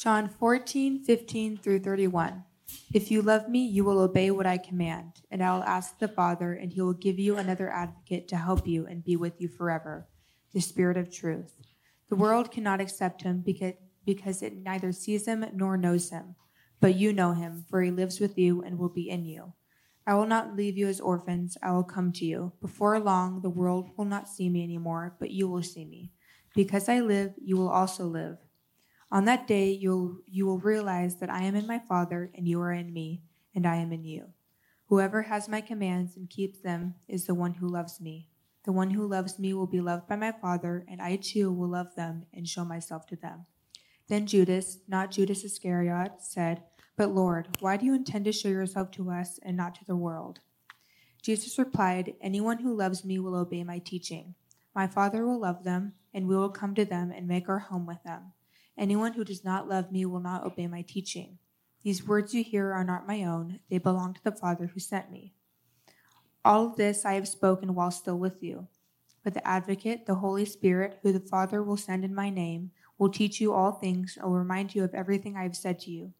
John 14, 15 through 31. If you love me, you will obey what I command, and I will ask the Father, and he will give you another advocate to help you and be with you forever, the Spirit of truth. The world cannot accept him because, because it neither sees him nor knows him. But you know him, for he lives with you and will be in you. I will not leave you as orphans, I will come to you. Before long, the world will not see me anymore, but you will see me. Because I live, you will also live. On that day, you'll, you will realize that I am in my Father, and you are in me, and I am in you. Whoever has my commands and keeps them is the one who loves me. The one who loves me will be loved by my Father, and I too will love them and show myself to them. Then Judas, not Judas Iscariot, said, But Lord, why do you intend to show yourself to us and not to the world? Jesus replied, Anyone who loves me will obey my teaching. My Father will love them, and we will come to them and make our home with them. Anyone who does not love me will not obey my teaching. These words you hear are not my own, they belong to the Father who sent me. All of this I have spoken while still with you. But the Advocate, the Holy Spirit, who the Father will send in my name, will teach you all things and will remind you of everything I have said to you.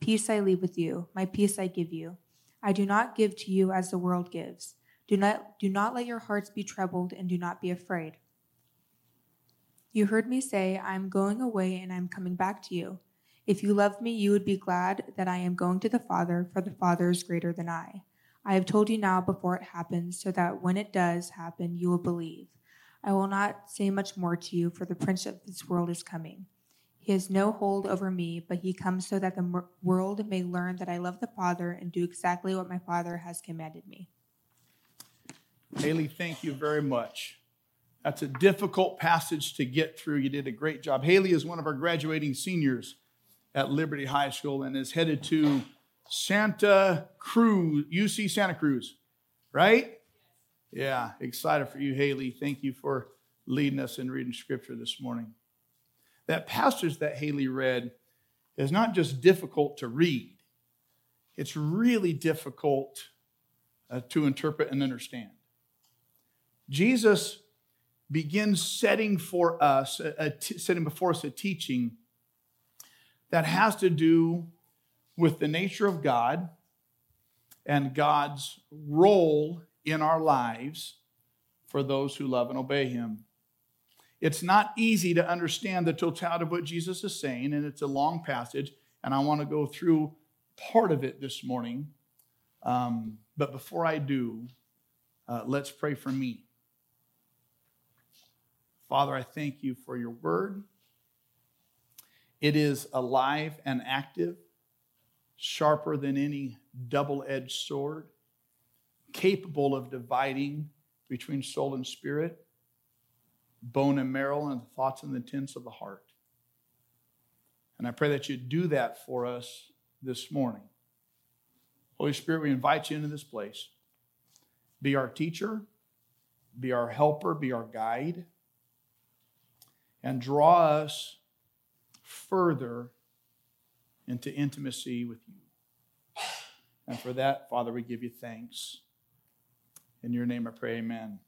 Peace I leave with you, my peace I give you. I do not give to you as the world gives. Do not, do not let your hearts be troubled and do not be afraid. You heard me say, I am going away and I am coming back to you. If you loved me, you would be glad that I am going to the Father, for the Father is greater than I. I have told you now before it happens, so that when it does happen, you will believe. I will not say much more to you, for the prince of this world is coming. He has no hold over me, but he comes so that the world may learn that I love the Father and do exactly what my Father has commanded me. Haley, thank you very much. That's a difficult passage to get through. You did a great job. Haley is one of our graduating seniors at Liberty High School and is headed to Santa Cruz, UC Santa Cruz, right? Yeah, excited for you, Haley. Thank you for leading us in reading scripture this morning. That passage that Haley read is not just difficult to read, it's really difficult uh, to interpret and understand. Jesus begins setting for us, setting before us a teaching that has to do with the nature of God and God's role in our lives for those who love and obey Him. It's not easy to understand the totality of what Jesus is saying, and it's a long passage, and I want to go through part of it this morning. Um, but before I do, uh, let's pray for me. Father, I thank you for your word. It is alive and active, sharper than any double edged sword, capable of dividing between soul and spirit, bone and marrow, and the thoughts and the intents of the heart. And I pray that you do that for us this morning. Holy Spirit, we invite you into this place. Be our teacher, be our helper, be our guide and draw us further into intimacy with you. And for that, Father, we give you thanks. In your name I pray, amen.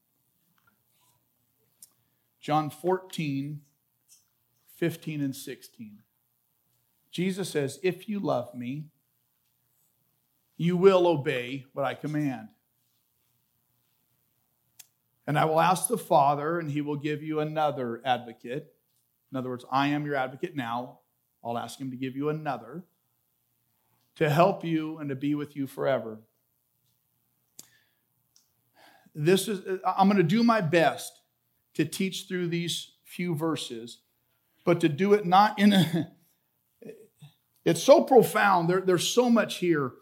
John 14, 15, and 16. Jesus says, If you love me, you will obey what I command. And I will ask the Father, and he will give you another advocate. In other words, I am your advocate now. I'll ask him to give you another to help you and to be with you forever. This is I'm going to do my best to teach through these few verses, but to do it not in a it's so profound. There, there's so much here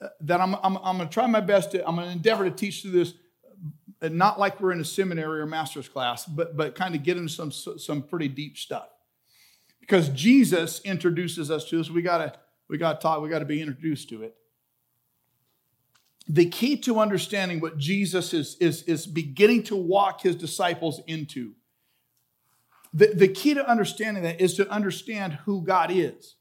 uh, that I'm, I'm, I'm going to try my best to, I'm going to endeavor to teach through this not like we're in a seminary or master's class, but, but kind of get into some, some pretty deep stuff. Because Jesus introduces us to this, we gotta, we gotta talk, we gotta be introduced to it. The key to understanding what Jesus is, is, is beginning to walk his disciples into, the, the key to understanding that is to understand who God is.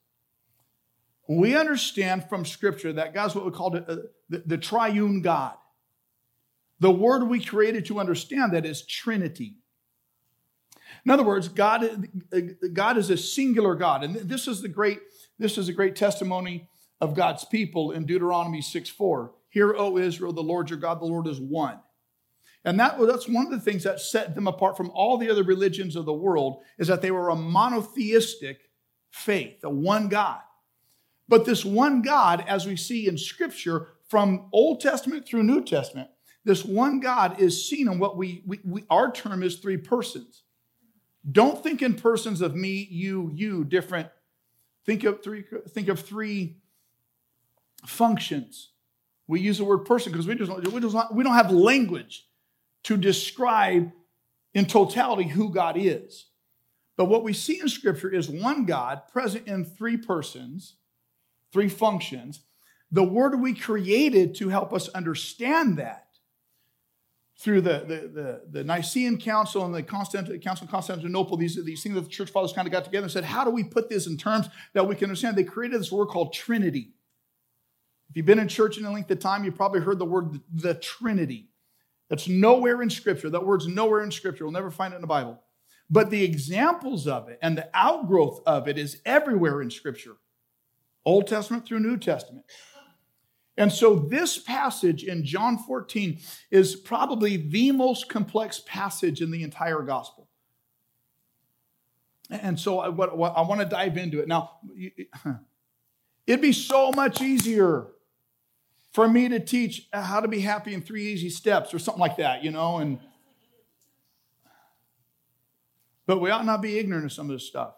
We understand from Scripture that God's what we call the, uh, the, the triune God. The word we created to understand that is Trinity. In other words, God, God is a singular God. And this is the great, this is a great testimony of God's people in Deuteronomy 6 4. Hear, O Israel, the Lord your God, the Lord is one. And that, that's one of the things that set them apart from all the other religions of the world is that they were a monotheistic faith, a one God. But this one God, as we see in Scripture from Old Testament through New Testament, this one God is seen in what we, we, we our term is three persons. Don't think in persons of me, you, you, different. Think of three, think of three functions. We use the word person because we just we, just not, we don't have language to describe in totality who God is. But what we see in Scripture is one God present in three persons, three functions. The word we created to help us understand that through the, the, the, the Nicene Council and the Constant, Council of Constantinople, these, these things that the church fathers kind of got together and said, how do we put this in terms that we can understand? They created this word called Trinity. If you've been in church in a length of time, you've probably heard the word the Trinity. That's nowhere in Scripture. That word's nowhere in Scripture. We'll never find it in the Bible. But the examples of it and the outgrowth of it is everywhere in Scripture Old Testament through New Testament. And so this passage in John 14 is probably the most complex passage in the entire gospel. And so I, what, what, I want to dive into it. Now, it'd be so much easier for me to teach how to be happy in three easy steps or something like that, you know, and but we ought not be ignorant of some of this stuff.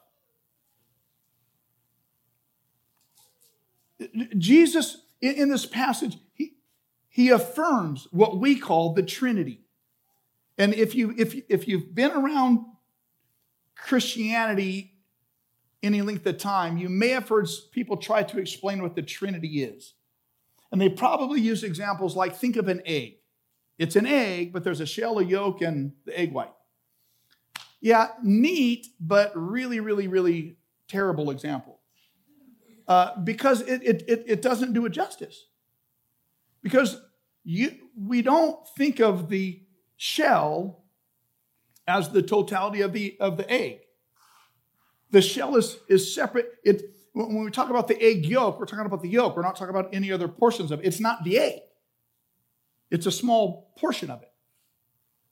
Jesus, in this passage, he, he affirms what we call the Trinity. And if, you, if, if you've been around Christianity any length of time, you may have heard people try to explain what the Trinity is. And they probably use examples like think of an egg. It's an egg, but there's a shell, a yolk, and the egg white. Yeah, neat, but really, really, really terrible example. Uh, because it, it, it, it doesn't do it justice. Because you, we don't think of the shell as the totality of the, of the egg. The shell is, is separate. It, when we talk about the egg yolk, we're talking about the yolk. We're not talking about any other portions of it. It's not the egg. It's a small portion of it.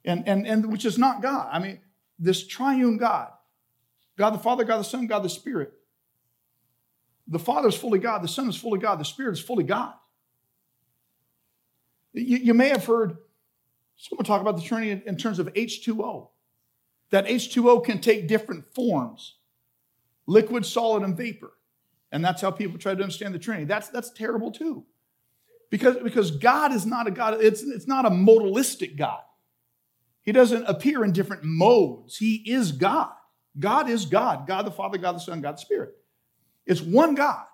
And, and, and which is not God. I mean, this triune God, God the Father, God the Son, God the Spirit. The Father is fully God, the Son is fully God, the Spirit is fully God. You, you may have heard someone talk about the Trinity in, in terms of H2O. That H2O can take different forms liquid, solid, and vapor. And that's how people try to understand the Trinity. That's, that's terrible too. Because, because God is not a God, it's, it's not a modalistic God. He doesn't appear in different modes. He is God. God is God. God the Father, God the Son, God the Spirit. It's one God,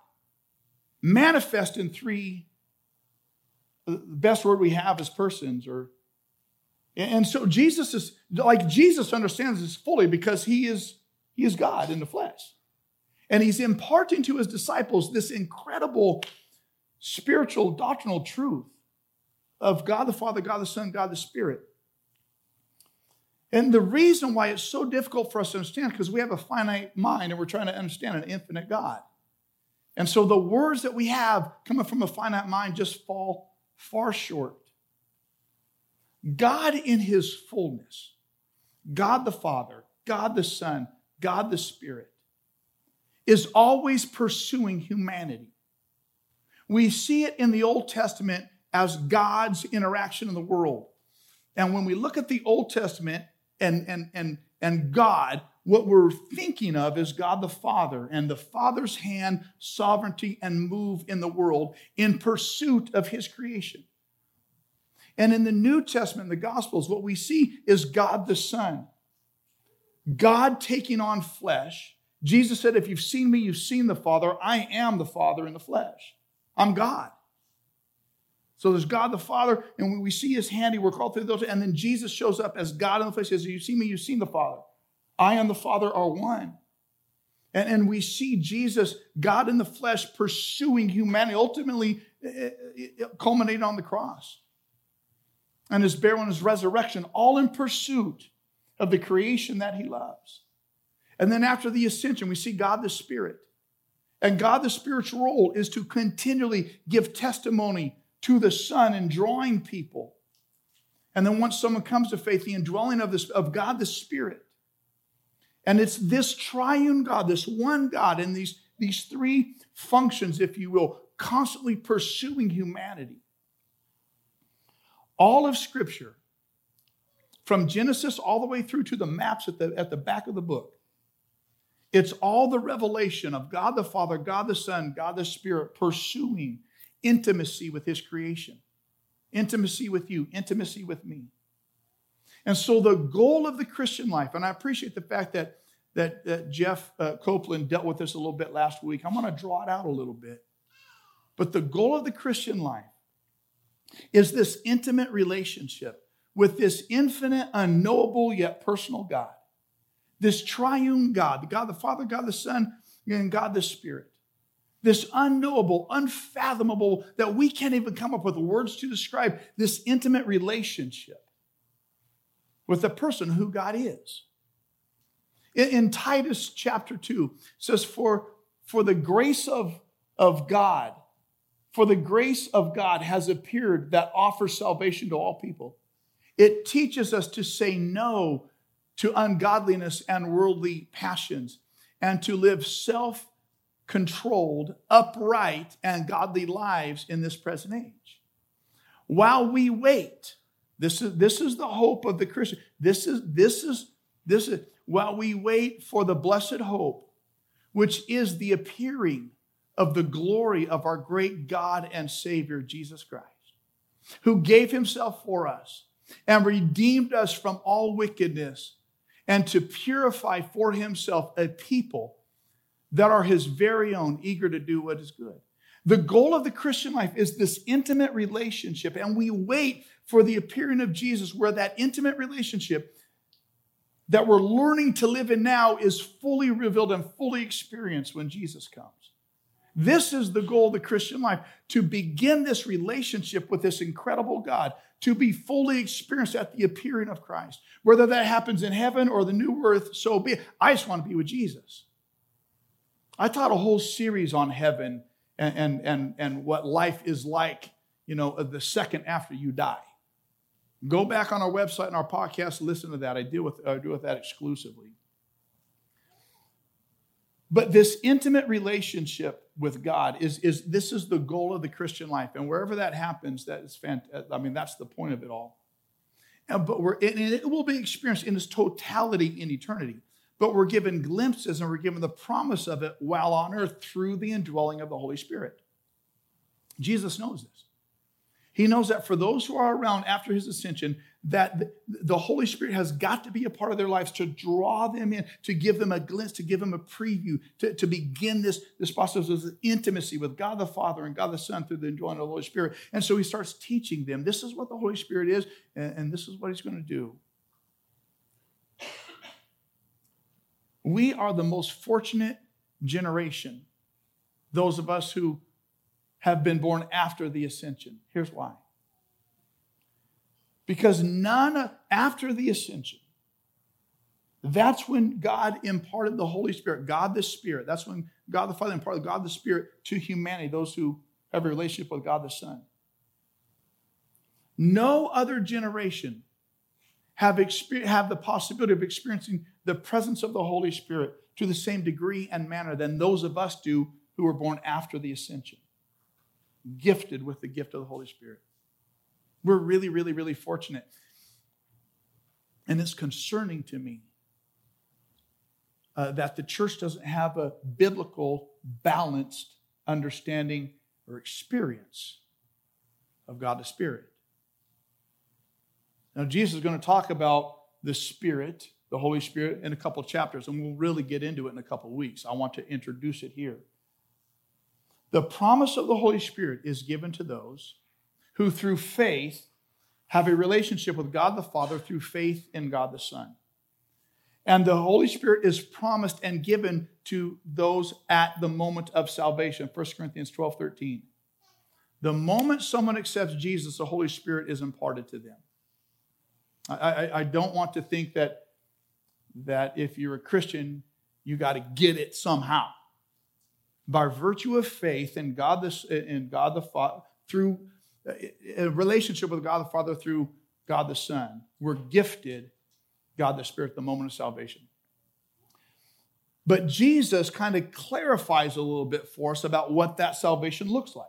manifest in three. Uh, the best word we have is persons, or and so Jesus is like Jesus understands this fully because he is he is God in the flesh. And he's imparting to his disciples this incredible spiritual doctrinal truth of God the Father, God the Son, God the Spirit. And the reason why it's so difficult for us to understand because we have a finite mind and we're trying to understand an infinite God. And so the words that we have coming from a finite mind just fall far short. God in his fullness, God the Father, God the Son, God the Spirit, is always pursuing humanity. We see it in the Old Testament as God's interaction in the world. And when we look at the Old Testament and, and, and, and God, what we're thinking of is God the Father and the Father's hand, sovereignty, and move in the world in pursuit of his creation. And in the New Testament, the Gospels, what we see is God the Son. God taking on flesh Jesus said, If you've seen me, you've seen the Father. I am the Father in the flesh. I'm God. So there's God the Father, and we see his handiwork all through those. And then Jesus shows up as God in the flesh. He says, You see me, you've seen the Father. I and the Father are one. And, and we see Jesus, God in the flesh, pursuing humanity, ultimately eh, eh, eh, culminating on the cross. And his burial and his resurrection, all in pursuit of the creation that he loves. And then after the ascension, we see God the Spirit. And God the Spirit's role is to continually give testimony to the Son and drawing people. And then once someone comes to faith, the indwelling of, this, of God the Spirit. And it's this triune God, this one God, and these, these three functions, if you will, constantly pursuing humanity. All of Scripture, from Genesis all the way through to the maps at the, at the back of the book, it's all the revelation of God the Father, God the Son, God the Spirit pursuing intimacy with His creation, intimacy with you, intimacy with me. And so, the goal of the Christian life, and I appreciate the fact that, that, that Jeff uh, Copeland dealt with this a little bit last week. I'm going to draw it out a little bit. But the goal of the Christian life is this intimate relationship with this infinite, unknowable, yet personal God. This triune God, the God the Father, God the Son, and God the Spirit. This unknowable, unfathomable, that we can't even come up with words to describe this intimate relationship with the person who God is. In, in Titus chapter 2, says, For, for the grace of, of God for the grace of God has appeared that offers salvation to all people. It teaches us to say no to ungodliness and worldly passions and to live self controlled, upright, and godly lives in this present age. While we wait, this is, this is the hope of the Christian. This is, this is, this is, while we wait for the blessed hope, which is the appearing of the glory of our great God and Savior, Jesus Christ, who gave himself for us and redeemed us from all wickedness and to purify for himself a people that are his very own, eager to do what is good. The goal of the Christian life is this intimate relationship, and we wait for the appearing of Jesus, where that intimate relationship that we're learning to live in now is fully revealed and fully experienced when Jesus comes. This is the goal of the Christian life to begin this relationship with this incredible God, to be fully experienced at the appearing of Christ. Whether that happens in heaven or the new earth, so be it. I just want to be with Jesus. I taught a whole series on heaven and, and, and, and what life is like, you know, the second after you die. Go back on our website and our podcast, listen to that. I deal with, I deal with that exclusively. But this intimate relationship with God is, is this is the goal of the Christian life. And wherever that happens, that is fantastic. I mean, that's the point of it all. And, but we're, and it will be experienced in its totality in eternity. But we're given glimpses and we're given the promise of it while on earth through the indwelling of the Holy Spirit. Jesus knows this. He knows that for those who are around after his ascension, that the Holy Spirit has got to be a part of their lives to draw them in, to give them a glimpse, to give them a preview, to, to begin this, this process of intimacy with God the Father and God the Son through the enjoyment of the Holy Spirit. And so he starts teaching them this is what the Holy Spirit is, and, and this is what he's going to do. We are the most fortunate generation, those of us who have been born after the ascension. Here's why because none after the ascension, that's when God imparted the Holy Spirit, God the Spirit. That's when God the Father imparted God the Spirit to humanity, those who have a relationship with God the Son. No other generation have, have the possibility of experiencing the presence of the Holy Spirit to the same degree and manner than those of us do who were born after the ascension, gifted with the gift of the Holy Spirit. We're really, really, really fortunate. And it's concerning to me uh, that the church doesn't have a biblical, balanced understanding or experience of God the Spirit. Now, Jesus is going to talk about the Spirit, the Holy Spirit, in a couple chapters, and we'll really get into it in a couple weeks. I want to introduce it here. The promise of the Holy Spirit is given to those who through faith have a relationship with God the Father through faith in God the Son. And the Holy Spirit is promised and given to those at the moment of salvation. 1 Corinthians 12 13. The moment someone accepts Jesus, the Holy Spirit is imparted to them. I, I, I don't want to think that, that if you're a Christian, you got to get it somehow. By virtue of faith in God the, in God the Father, through a relationship with God the Father through God the Son, we're gifted God the Spirit the moment of salvation. But Jesus kind of clarifies a little bit for us about what that salvation looks like.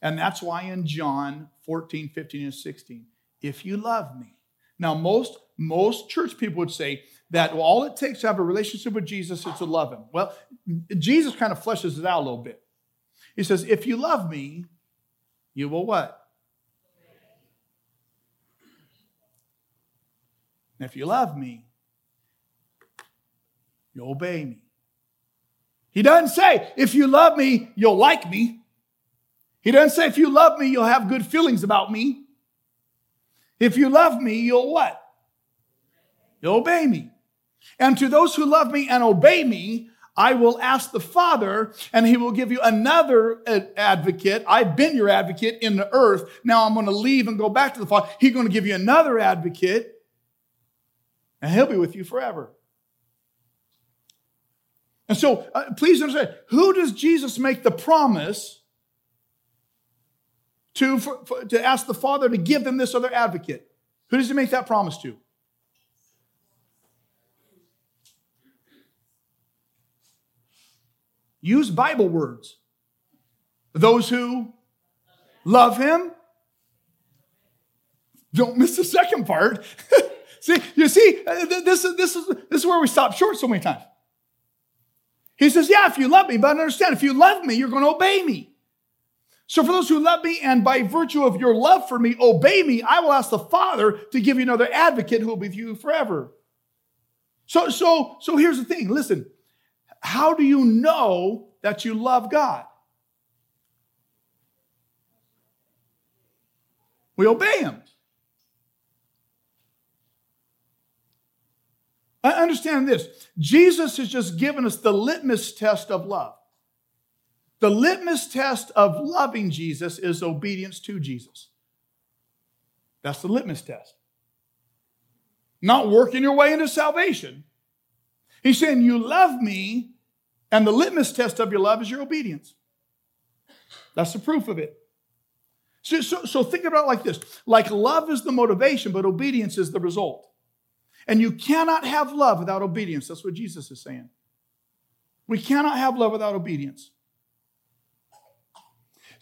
And that's why in John 14, 15, and 16, if you love me. Now, most, most church people would say that all it takes to have a relationship with Jesus is to love him. Well, Jesus kind of fleshes it out a little bit. He says, if you love me, you will what? And if you love me, you obey me. He doesn't say, if you love me, you'll like me. He doesn't say, if you love me, you'll have good feelings about me. If you love me, you'll what? You'll obey me. And to those who love me and obey me, I will ask the Father, and He will give you another advocate. I've been your advocate in the earth. Now I'm going to leave and go back to the Father. He's going to give you another advocate, and He'll be with you forever. And so, uh, please understand who does Jesus make the promise to, for, for, to ask the Father to give them this other advocate? Who does He make that promise to? Use Bible words. Those who love him. Don't miss the second part. see, you see, uh, this is, this, is, this is where we stop short so many times. He says, Yeah, if you love me, but understand, if you love me, you're going to obey me. So, for those who love me and by virtue of your love for me, obey me, I will ask the Father to give you another advocate who will be with you forever. So, so, so here's the thing listen, how do you know that you love God? We obey Him. I understand this. Jesus has just given us the litmus test of love. The litmus test of loving Jesus is obedience to Jesus. That's the litmus test. Not working your way into salvation. He's saying, You love me and the litmus test of your love is your obedience. That's the proof of it. So, so, so think about it like this like love is the motivation, but obedience is the result. And you cannot have love without obedience. That's what Jesus is saying. We cannot have love without obedience.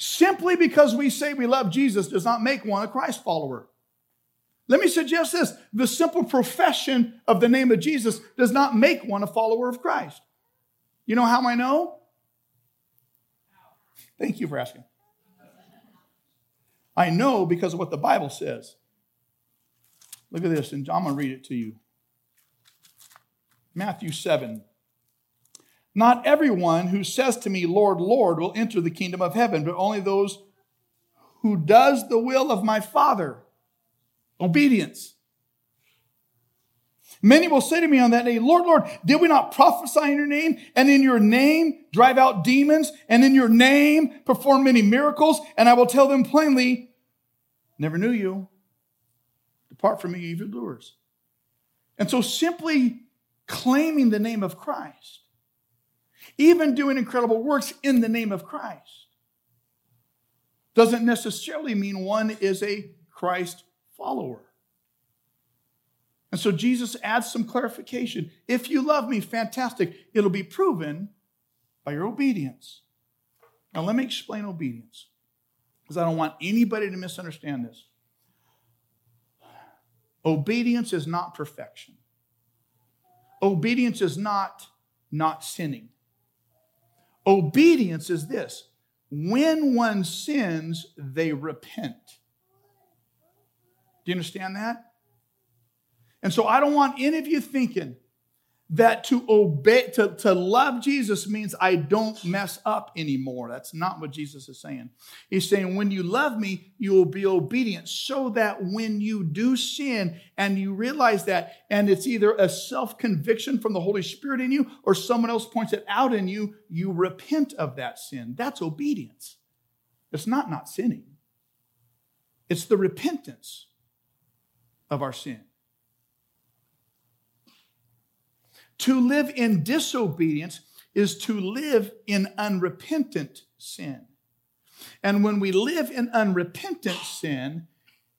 Simply because we say we love Jesus does not make one a Christ follower. Let me suggest this the simple profession of the name of Jesus does not make one a follower of Christ. You know how I know? Thank you for asking. I know because of what the Bible says. Look at this, and I'm going to read it to you. Matthew 7. Not everyone who says to me, Lord, Lord, will enter the kingdom of heaven, but only those who does the will of my Father. Obedience. Many will say to me on that day, Lord, Lord, did we not prophesy in your name and in your name drive out demons and in your name perform many miracles? And I will tell them plainly, never knew you. Depart from me, evildoers. And so simply claiming the name of Christ, even doing incredible works in the name of Christ, doesn't necessarily mean one is a Christ follower. And so Jesus adds some clarification. If you love me, fantastic. It'll be proven by your obedience. Now, let me explain obedience because I don't want anybody to misunderstand this. Obedience is not perfection, obedience is not not sinning. Obedience is this when one sins, they repent. Do you understand that? And so I don't want any of you thinking that to obey, to, to love Jesus means I don't mess up anymore. That's not what Jesus is saying. He's saying, when you love me, you will be obedient so that when you do sin and you realize that, and it's either a self conviction from the Holy Spirit in you or someone else points it out in you, you repent of that sin. That's obedience. It's not not sinning, it's the repentance of our sin. To live in disobedience is to live in unrepentant sin. And when we live in unrepentant sin,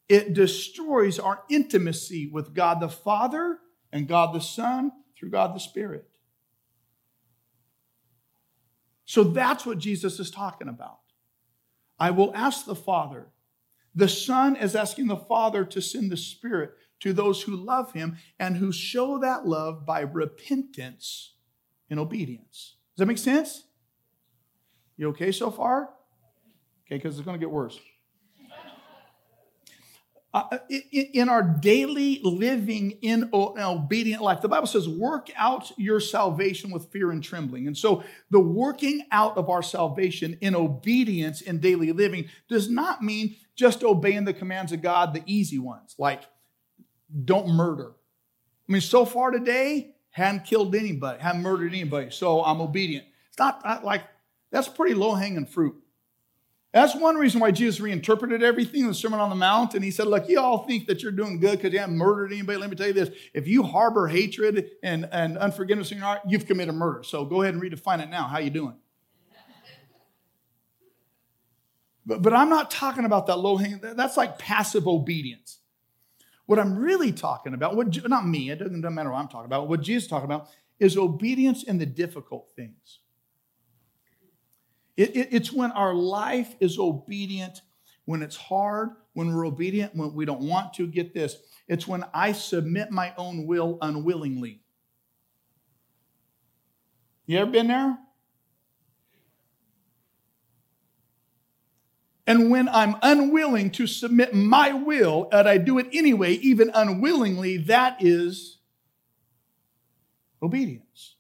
it destroys our intimacy with God the Father and God the Son through God the Spirit. So that's what Jesus is talking about. I will ask the Father. The Son is asking the Father to send the Spirit to those who love Him and who show that love by repentance and obedience. Does that make sense? You okay so far? Okay, because it's going to get worse. Uh, in our daily living in an obedient life, the Bible says, work out your salvation with fear and trembling. And so, the working out of our salvation in obedience in daily living does not mean just obeying the commands of God, the easy ones, like don't murder. I mean, so far today, haven't killed anybody, haven't murdered anybody, so I'm obedient. It's not, not like that's pretty low hanging fruit. That's one reason why Jesus reinterpreted everything in the Sermon on the Mount. And he said, Look, you all think that you're doing good because you haven't murdered anybody. Let me tell you this if you harbor hatred and, and unforgiveness in your heart, you've committed murder. So go ahead and redefine it now. How you doing? But, but I'm not talking about that low hanging, that's like passive obedience. What I'm really talking about, what, not me, it doesn't, doesn't matter what I'm talking about, what Jesus is talking about is obedience in the difficult things. It, it, it's when our life is obedient, when it's hard, when we're obedient, when we don't want to. Get this it's when I submit my own will unwillingly. You ever been there? And when I'm unwilling to submit my will, and I do it anyway, even unwillingly, that is obedience.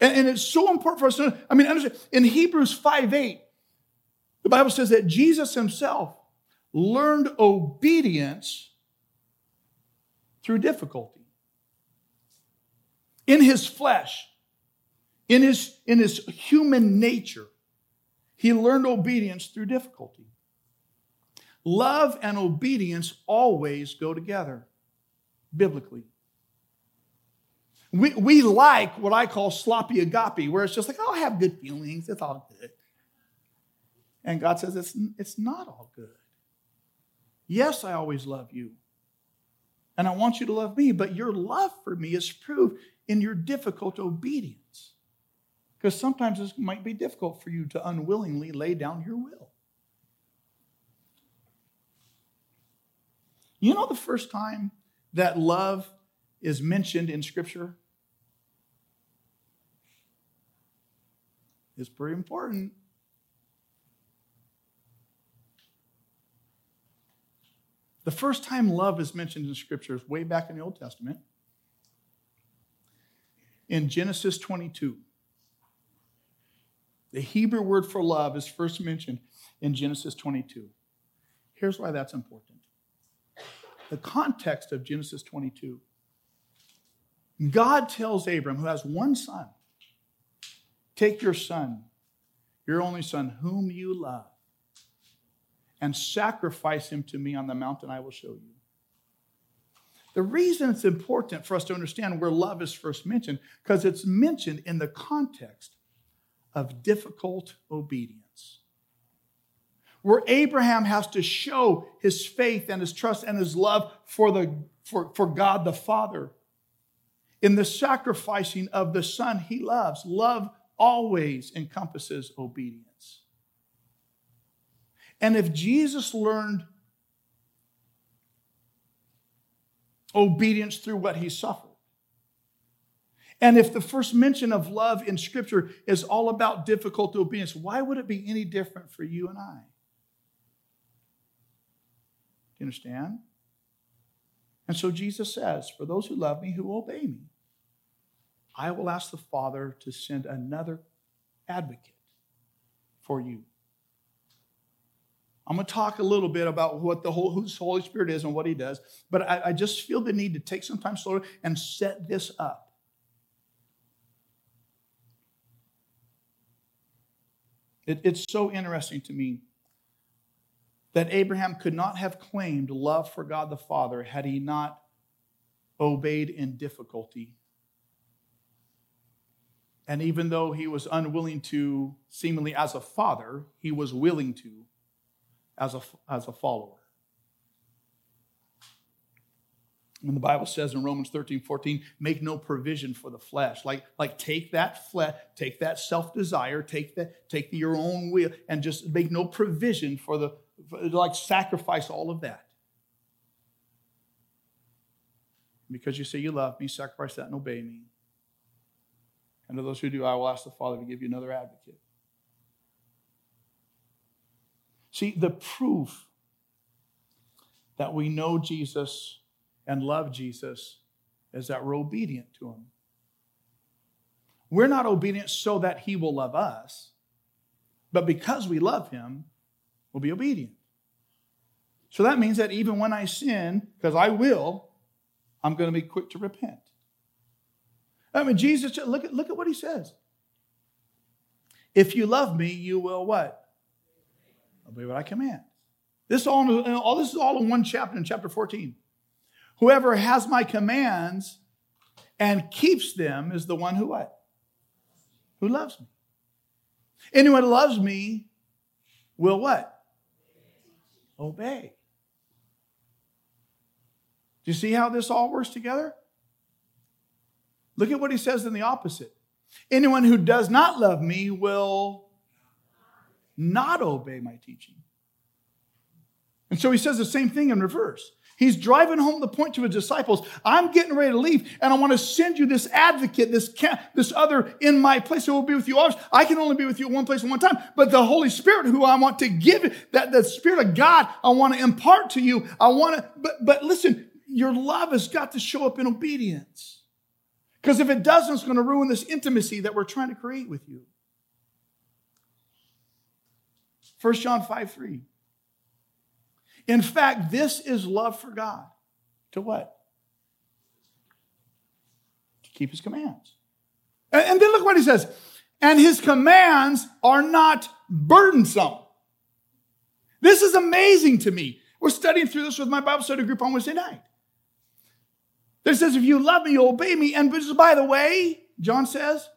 And, and it's so important for us to, I mean, understand, in Hebrews 5 8, the Bible says that Jesus himself learned obedience through difficulty. In his flesh, in his, in his human nature, he learned obedience through difficulty. Love and obedience always go together, biblically. We, we like what I call sloppy agape, where it's just like, oh, I have good feelings, it's all good. And God says, it's, it's not all good. Yes, I always love you. And I want you to love me, but your love for me is proved in your difficult obedience. Because sometimes it might be difficult for you to unwillingly lay down your will. You know the first time that love is mentioned in Scripture is pretty important. The first time love is mentioned in Scripture is way back in the Old Testament in Genesis 22. The Hebrew word for love is first mentioned in Genesis 22. Here's why that's important. The context of Genesis 22 God tells Abram, who has one son, take your son, your only son, whom you love, and sacrifice him to me on the mountain I will show you. The reason it's important for us to understand where love is first mentioned, because it's mentioned in the context of difficult obedience. Where Abraham has to show his faith and his trust and his love for, the, for, for God the Father in the sacrificing of the Son he loves. Love always encompasses obedience. And if Jesus learned obedience through what he suffered, and if the first mention of love in Scripture is all about difficult obedience, why would it be any different for you and I? Do you understand? And so Jesus says, For those who love me, who obey me, I will ask the Father to send another advocate for you. I'm going to talk a little bit about what the whole, who Holy Spirit is and what He does, but I, I just feel the need to take some time slower and set this up. It, it's so interesting to me that Abraham could not have claimed love for God the Father had he not obeyed in difficulty. And even though he was unwilling to, seemingly as a father, he was willing to as a, as a follower. When the Bible says in Romans 13, 14, make no provision for the flesh. Like, like take that flesh, take that self-desire, take that, take your own will, and just make no provision for the for, like sacrifice all of that. Because you say you love me, sacrifice that and obey me. And to those who do, I will ask the Father to give you another advocate. See, the proof that we know Jesus and love Jesus is that we're obedient to him. We're not obedient so that he will love us, but because we love him, we'll be obedient. So that means that even when I sin, because I will, I'm going to be quick to repent. I mean, Jesus, look at, look at what he says. If you love me, you will what? Obey what I command. This all, all this is all in one chapter, in chapter 14. Whoever has my commands and keeps them is the one who what? Who loves me. Anyone who loves me will what? Obey. Do you see how this all works together? Look at what he says in the opposite. Anyone who does not love me will not obey my teaching. And so he says the same thing in reverse. He's driving home the point to his disciples. I'm getting ready to leave, and I want to send you this advocate, this this other in my place who will be with you always. I can only be with you at one place at one time, but the Holy Spirit, who I want to give, that the Spirit of God, I want to impart to you. I want to, but but listen, your love has got to show up in obedience, because if it doesn't, it's going to ruin this intimacy that we're trying to create with you. 1 John 5 3. In fact, this is love for God. To what? To keep his commands. And, then look what he says. And his commands are not burdensome. This is amazing to me. We're studying through this with my Bible study group on Wednesday night. It says, if you love me, you obey me. And by the way, John says,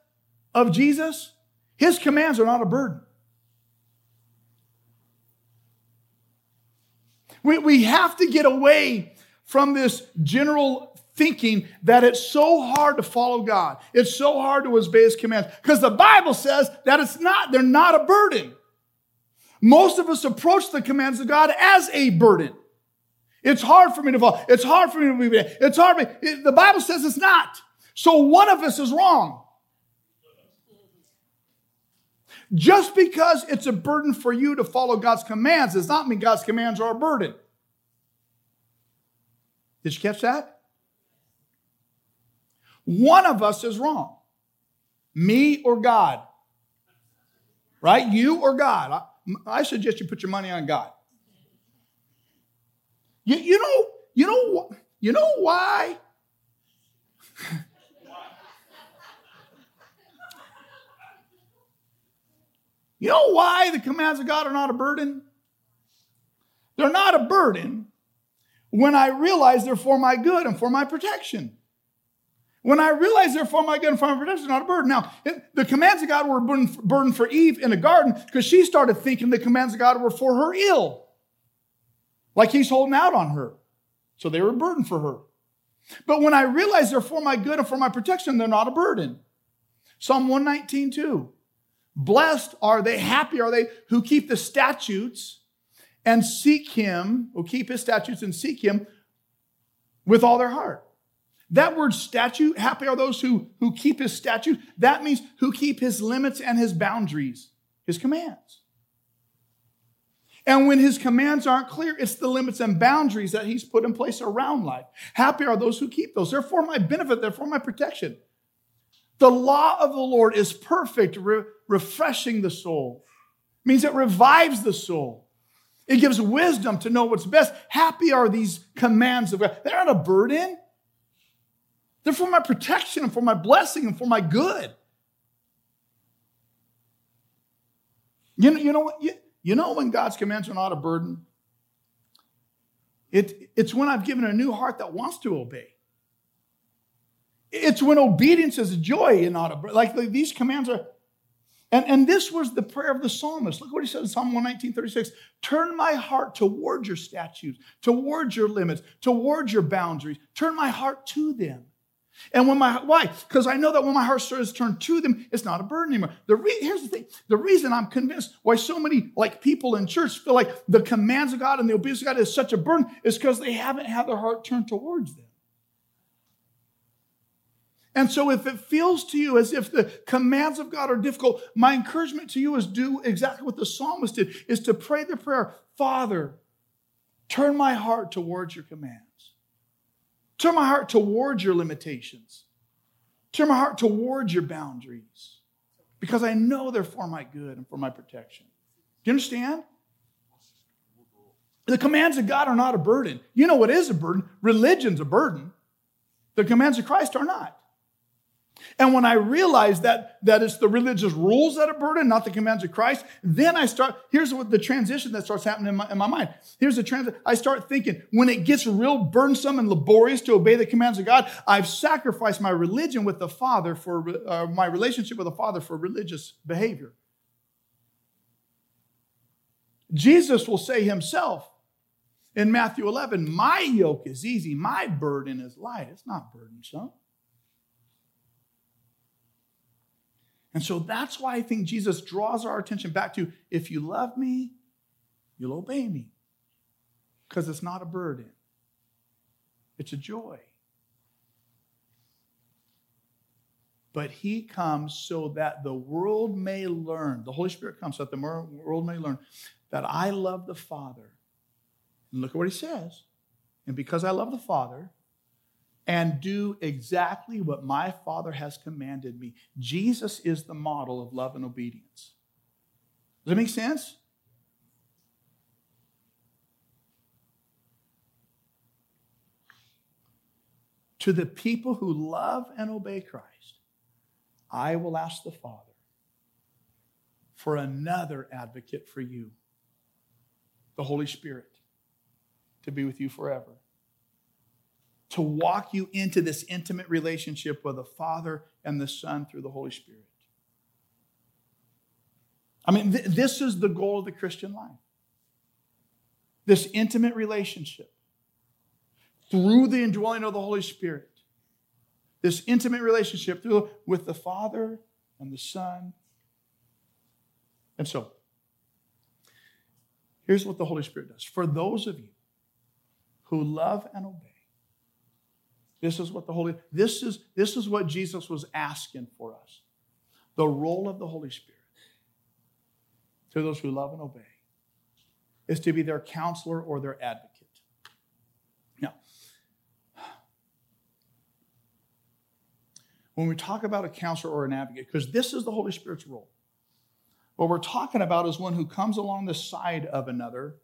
of Jesus, his commands are not a burden. We, we have to get away from this general thinking that it's so hard to follow God. It's so hard to obey his commands because the Bible says that it's not, they're not a burden. Most of us approach the commands of God as a burden. It's hard for me to follow. It's hard for me to be. It's hard for me. It, the Bible says it's not. So one of us is wrong. Just because it's a burden for you to follow God's commands does not mean God's commands are a burden. Did you catch that? One of us is wrong. Me or God. Right? You or God. I, I suggest you put your money on God. You, you know, you know, you know why? You know why the commands of God are not a burden? They're not a burden when I realize they're for my good and for my protection. When I realize they're for my good and for my protection, not a burden. Now, the commands of God were a burden, for Eve in the garden because she started thinking the commands of God were for her ill. Like he's holding out on her. So they were a burden for her. But when I realize they're for my good and for my protection, they're not a burden. Psalm 119, 2. Blessed are they, happy are they who keep the statutes and seek him, who keep his statutes and seek him with all their heart. That word statute, happy are those who, who keep his statute. That means who keep his limits and his boundaries, his commands. And when his commands aren't clear, it's the limits and boundaries that he's put in place around life. Happy are those who keep those. They're for my benefit, they're for my protection. The law of the Lord is perfect, re- refreshing the soul. It means it revives the soul. It gives wisdom to know what's best. Happy are these commands of God. They're not a burden. They're for my protection and for my blessing and for my good. You know, you know what? You, you know when God's commands are not a burden? It, it's when I've given a new heart that wants to obey. It's when obedience is a joy and not a like these commands are. And, and this was the prayer of the psalmist. Look what he says in Psalm 119, 36. Turn my heart towards your statutes, towards your limits, towards your boundaries. Turn my heart to them. And when my why? Because I know that when my heart starts turned to them, it's not a burden anymore. The re, here's the thing: the reason I'm convinced why so many like people in church feel like the commands of God and the obedience of God is such a burden is because they haven't had their heart turned towards them. And so, if it feels to you as if the commands of God are difficult, my encouragement to you is do exactly what the psalmist did: is to pray the prayer, Father, turn my heart towards your commands. Turn my heart towards your limitations. Turn my heart towards your boundaries because I know they're for my good and for my protection. Do you understand? The commands of God are not a burden. You know what is a burden? Religion's a burden. The commands of Christ are not. And when I realize that, that it's the religious rules that are burden, not the commands of Christ, then I start, here's what the transition that starts happening in my, in my mind. Here's the transition. I start thinking, when it gets real burdensome and laborious to obey the commands of God, I've sacrificed my religion with the Father for, uh, my relationship with the Father for religious behavior. Jesus will say himself in Matthew 11, My yoke is easy, my burden is light. It's not burdensome. And so that's why I think Jesus draws our attention back to if you love me, you'll obey me. Because it's not a burden, it's a joy. But he comes so that the world may learn, the Holy Spirit comes so that the world may learn that I love the Father. And look at what he says. And because I love the Father, and do exactly what my Father has commanded me. Jesus is the model of love and obedience. Does that make sense? To the people who love and obey Christ, I will ask the Father for another advocate for you, the Holy Spirit, to be with you forever to walk you into this intimate relationship with the Father and the Son through the Holy Spirit. I mean, th- this is the goal of the Christian life this intimate relationship through the indwelling of the Holy Spirit. This intimate relationship through, with the Father and the Son. And so, here's what the Holy Spirit does. For those of you who love and obey, this is what the Holy, this is, this is what Jesus was asking for us. The role of the Holy Spirit to those who love and obey is to be their counselor or their advocate. Now, when we talk about a counselor or an advocate, because this is the Holy Spirit's role, what we're talking about is one who comes along the side of another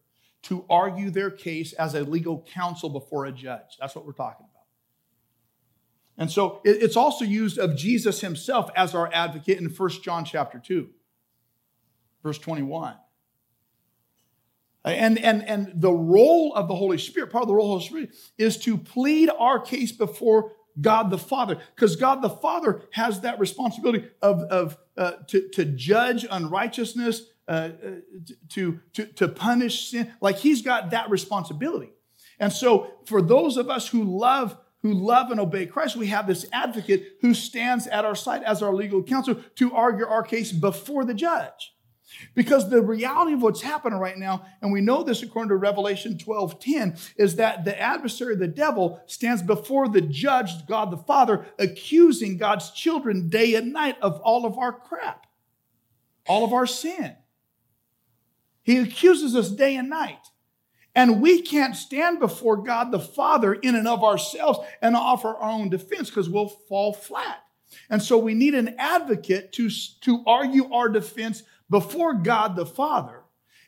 to argue their case as a legal counsel before a judge. That's what we're talking about. And so it's also used of Jesus himself as our advocate in 1 John chapter 2, verse 21. And, and, and the role of the Holy Spirit, part of the role of the Holy Spirit, is to plead our case before God the Father, because God the Father has that responsibility of, of uh, to, to judge unrighteousness, uh, uh to, to, to punish sin. Like he's got that responsibility. And so for those of us who love who love and obey Christ, we have this advocate who stands at our side as our legal counsel to argue our case before the judge. Because the reality of what's happening right now, and we know this according to Revelation 12 10, is that the adversary, the devil, stands before the judge, God the Father, accusing God's children day and night of all of our crap, all of our sin. He accuses us day and night. And we can't stand before God the Father in and of ourselves and offer our own defense because we'll fall flat. And so we need an advocate to, to argue our defense before God the Father.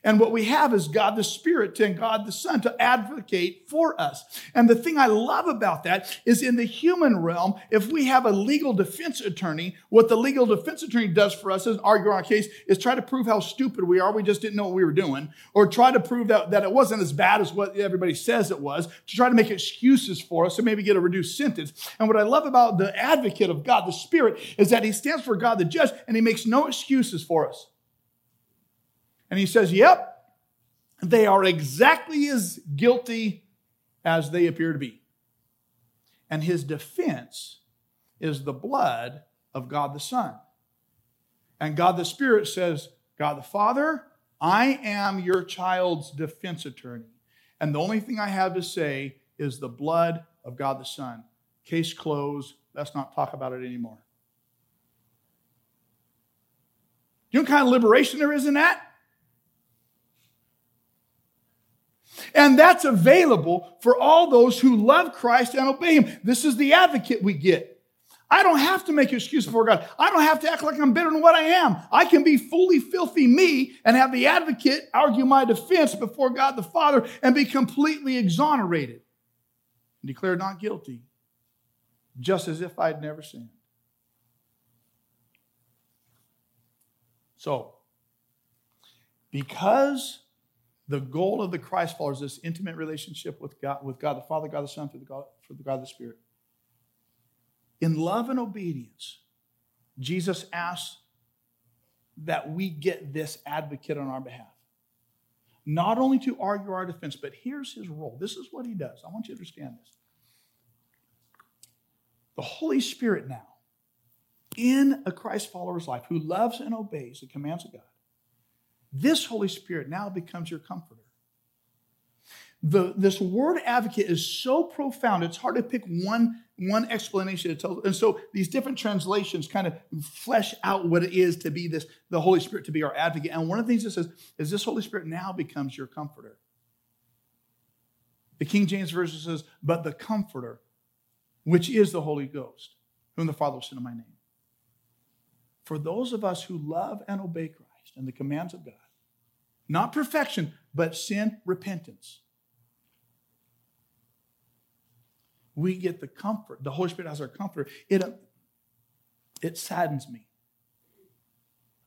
And what we have is God the Spirit and God the Son to advocate for us. And the thing I love about that is in the human realm, if we have a legal defense attorney, what the legal defense attorney does for us is argue our case is try to prove how stupid we are. We just didn't know what we were doing, or try to prove that, that it wasn't as bad as what everybody says it was, to try to make excuses for us to maybe get a reduced sentence. And what I love about the advocate of God the Spirit is that he stands for God the judge and he makes no excuses for us. And he says, Yep, they are exactly as guilty as they appear to be. And his defense is the blood of God the Son. And God the Spirit says, God the Father, I am your child's defense attorney. And the only thing I have to say is the blood of God the Son. Case closed. Let's not talk about it anymore. You know what kind of liberation there is in that? And that's available for all those who love Christ and obey Him. This is the advocate we get. I don't have to make excuse before God. I don't have to act like I'm better than what I am. I can be fully filthy me and have the advocate argue my defense before God the Father and be completely exonerated and declared not guilty, just as if I'd never sinned. So, because the goal of the Christ followers is this intimate relationship with God, with God the Father, God the Son, through the God, through the God the Spirit. In love and obedience, Jesus asks that we get this advocate on our behalf. Not only to argue our defense, but here's his role. This is what he does. I want you to understand this. The Holy Spirit now, in a Christ follower's life who loves and obeys the commands of God, this Holy Spirit now becomes your comforter. The, this word advocate is so profound, it's hard to pick one, one explanation to tell. And so these different translations kind of flesh out what it is to be this, the Holy Spirit to be our advocate. And one of the things it says is this Holy Spirit now becomes your comforter. The King James Version says, but the comforter, which is the Holy Ghost, whom the Father will send in my name. For those of us who love and obey Christ, Christ and the commands of God. Not perfection, but sin, repentance. We get the comfort. The Holy Spirit has our comfort. It, it saddens me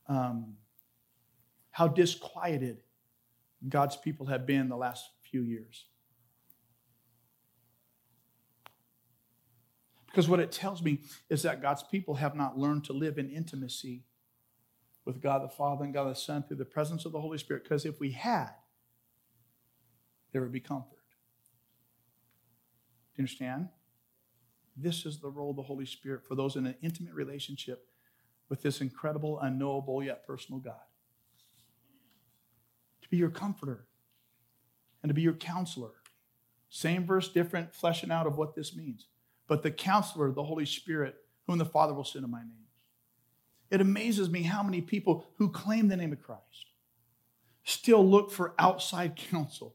um, how disquieted God's people have been the last few years. Because what it tells me is that God's people have not learned to live in intimacy with God the Father and God the Son through the presence of the Holy Spirit. Because if we had, there would be comfort. Do you understand? This is the role of the Holy Spirit for those in an intimate relationship with this incredible, unknowable, yet personal God. To be your comforter and to be your counselor. Same verse, different fleshing out of what this means. But the counselor, the Holy Spirit, whom the Father will send in my name. It amazes me how many people who claim the name of Christ still look for outside counsel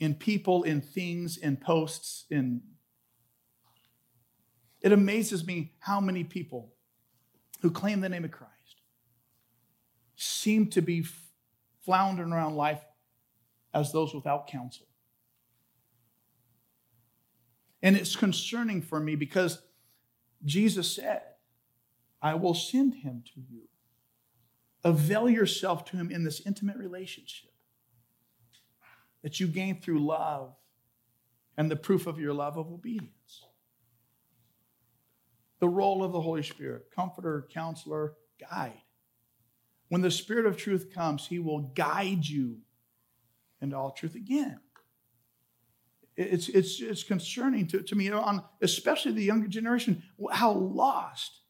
in people, in things, in posts, in it amazes me how many people who claim the name of Christ seem to be floundering around life as those without counsel. And it's concerning for me because Jesus said, I will send him to you. Avail yourself to him in this intimate relationship that you gain through love and the proof of your love of obedience. The role of the Holy Spirit, comforter, counselor, guide. When the Spirit of truth comes, he will guide you into all truth again. It's, it's, it's concerning to, to me, on, especially the younger generation, how lost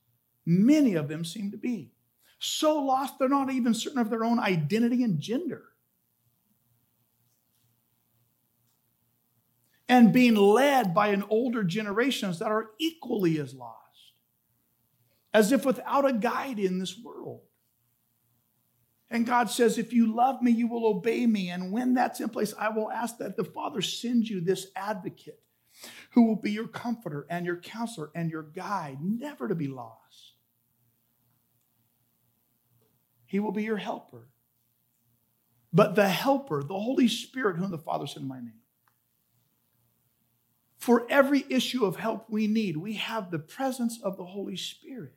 Many of them seem to be. So lost, they're not even certain of their own identity and gender. And being led by an older generations that are equally as lost, as if without a guide in this world. And God says, If you love me, you will obey me. And when that's in place, I will ask that the Father send you this advocate who will be your comforter and your counselor and your guide, never to be lost. He will be your helper. but the Helper, the Holy Spirit, whom the Father sent in my name. For every issue of help we need, we have the presence of the Holy Spirit.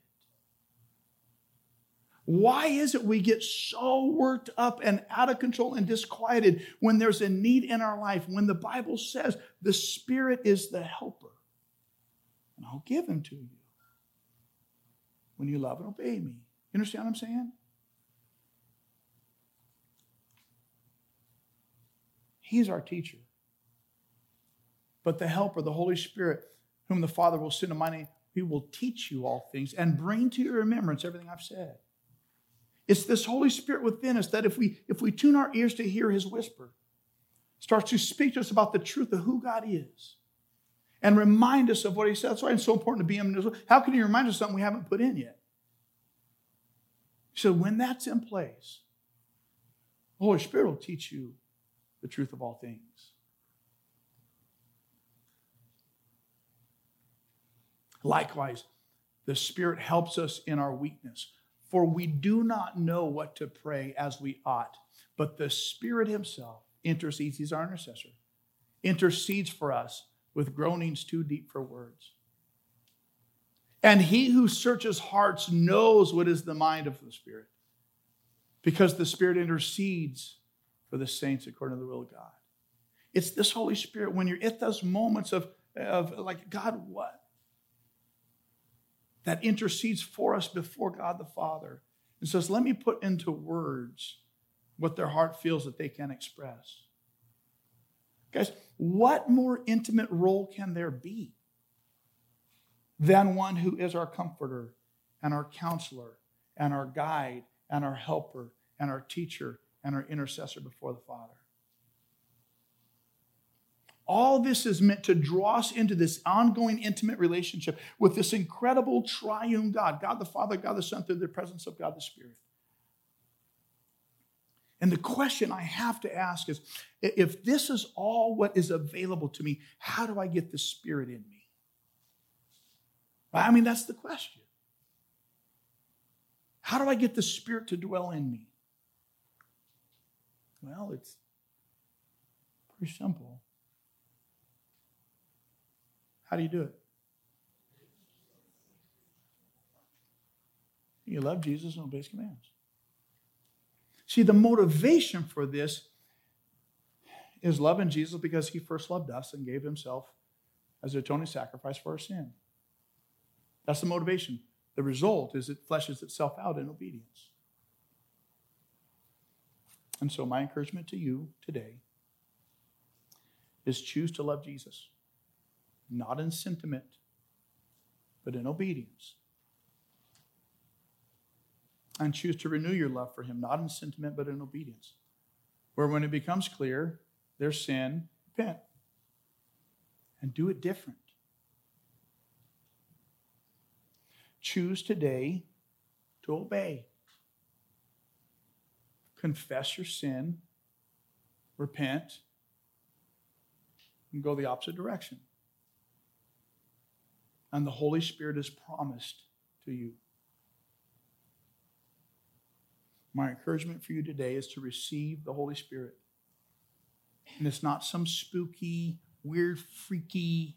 Why is it we get so worked up and out of control and disquieted when there's a need in our life, when the Bible says the Spirit is the helper? And I'll give him to you when you love and obey me. You understand what I'm saying? He's our teacher. But the helper, the Holy Spirit, whom the Father will send in my name, he will teach you all things and bring to your remembrance everything I've said. It's this Holy Spirit within us that if we if we tune our ears to hear his whisper, starts to speak to us about the truth of who God is and remind us of what he said. That's why it's so important to be in How can he remind us something we haven't put in yet? So when that's in place, the Holy Spirit will teach you the truth of all things. Likewise, the Spirit helps us in our weakness. For we do not know what to pray as we ought, but the Spirit Himself intercedes, He's our intercessor, intercedes for us with groanings too deep for words. And He who searches hearts knows what is the mind of the Spirit, because the Spirit intercedes for the saints according to the will of God. It's this Holy Spirit when you're at those moments of, of like, God, what? that intercedes for us before God the Father and says, Let me put into words what their heart feels that they can express. Guys, what more intimate role can there be than one who is our comforter and our counselor and our guide and our helper and our teacher and our intercessor before the Father? All this is meant to draw us into this ongoing intimate relationship with this incredible triune God God the Father, God the Son, through the presence of God the Spirit. And the question I have to ask is if this is all what is available to me, how do I get the Spirit in me? I mean, that's the question. How do I get the Spirit to dwell in me? Well, it's pretty simple. How do you do it? You love Jesus and obey his commands. See, the motivation for this is loving Jesus because he first loved us and gave himself as an atoning sacrifice for our sin. That's the motivation. The result is it fleshes itself out in obedience. And so, my encouragement to you today is choose to love Jesus not in sentiment, but in obedience. And choose to renew your love for Him, not in sentiment, but in obedience. Where when it becomes clear there's sin, repent and do it different. Choose today to obey. Confess your sin, repent, and go the opposite direction and the Holy Spirit is promised to you. My encouragement for you today is to receive the Holy Spirit. And it's not some spooky, weird, freaky.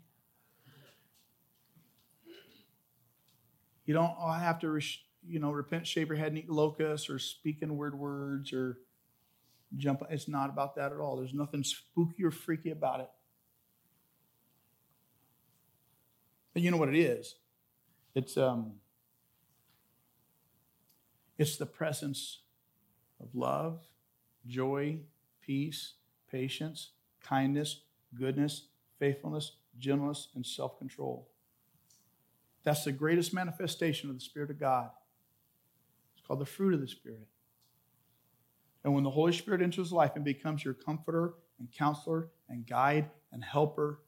You don't have to, you know, repent, shave your head, and eat locusts, or speak in weird words, or jump. It's not about that at all. There's nothing spooky or freaky about it. But you know what it is? It's um it's the presence of love, joy, peace, patience, kindness, goodness, faithfulness, gentleness, and self-control. That's the greatest manifestation of the Spirit of God. It's called the fruit of the Spirit. And when the Holy Spirit enters life and becomes your comforter and counselor and guide and helper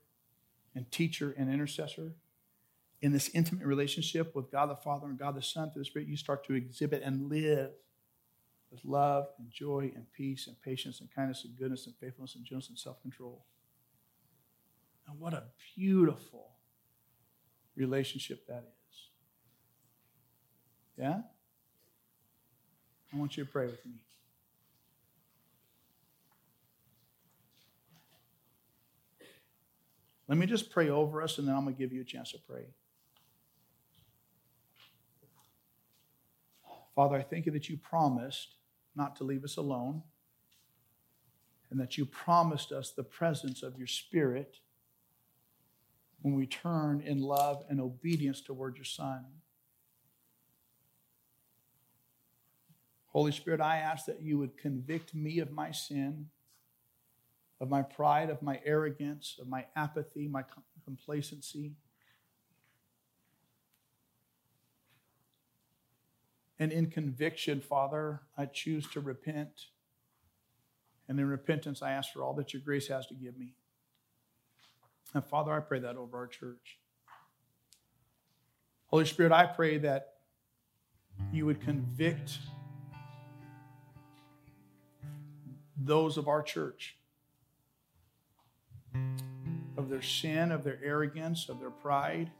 and teacher and intercessor, in this intimate relationship with God the Father and God the Son through the Spirit, you start to exhibit and live with love and joy and peace and patience and kindness and goodness and faithfulness and gentleness and self control. And what a beautiful relationship that is. Yeah? I want you to pray with me. Let me just pray over us and then I'm going to give you a chance to pray. Father, I thank you that you promised not to leave us alone and that you promised us the presence of your Spirit when we turn in love and obedience toward your Son. Holy Spirit, I ask that you would convict me of my sin, of my pride, of my arrogance, of my apathy, my complacency. And in conviction, Father, I choose to repent. And in repentance, I ask for all that your grace has to give me. And Father, I pray that over our church. Holy Spirit, I pray that you would convict those of our church of their sin, of their arrogance, of their pride,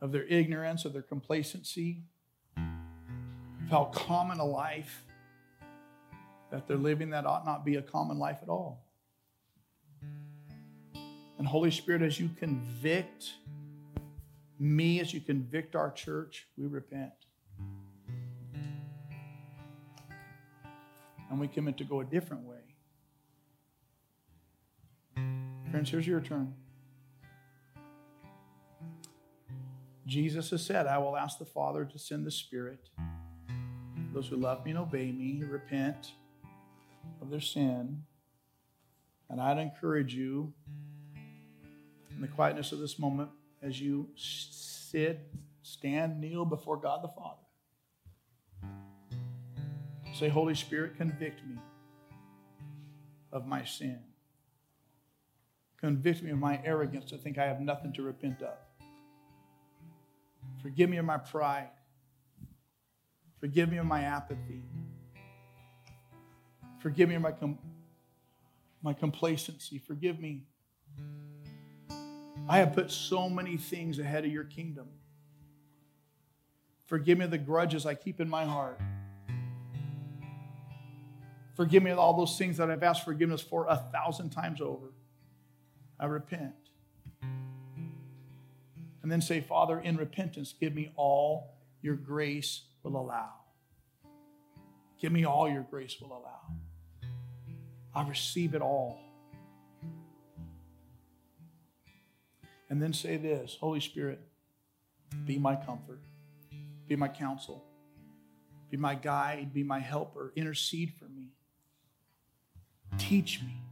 of their ignorance, of their complacency, of how common a life that they're living that ought not be a common life at all. And Holy Spirit, as you convict me, as you convict our church, we repent. And we commit to go a different way. Friends, here's your turn. Jesus has said, I will ask the Father to send the Spirit. Those who love me and obey me, repent of their sin. And I'd encourage you in the quietness of this moment as you sit, stand, kneel before God the Father. Say, Holy Spirit, convict me of my sin. Convict me of my arrogance to think I have nothing to repent of. Forgive me of my pride. Forgive me of my apathy. Forgive me of my, com- my complacency. Forgive me. I have put so many things ahead of your kingdom. Forgive me the grudges I keep in my heart. Forgive me of all those things that I've asked forgiveness for a thousand times over. I repent. And then say, Father, in repentance, give me all your grace will allow. Give me all your grace will allow. I receive it all. And then say this Holy Spirit, be my comfort, be my counsel, be my guide, be my helper, intercede for me, teach me.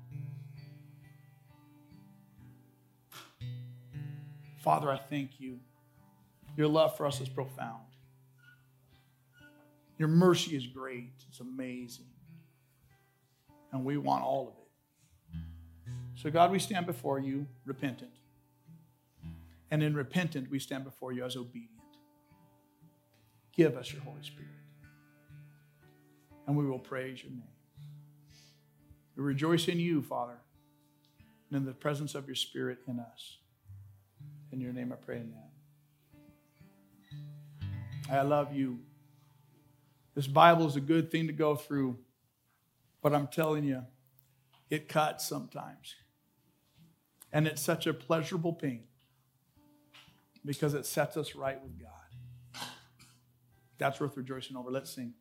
Father, I thank you. Your love for us is profound. Your mercy is great, it's amazing. And we want all of it. So, God, we stand before you repentant. And in repentant, we stand before you as obedient. Give us your Holy Spirit. And we will praise your name. We rejoice in you, Father, and in the presence of your Spirit in us. In your name I pray, amen. I love you. This Bible is a good thing to go through, but I'm telling you, it cuts sometimes. And it's such a pleasurable pain because it sets us right with God. That's worth rejoicing over. Let's sing.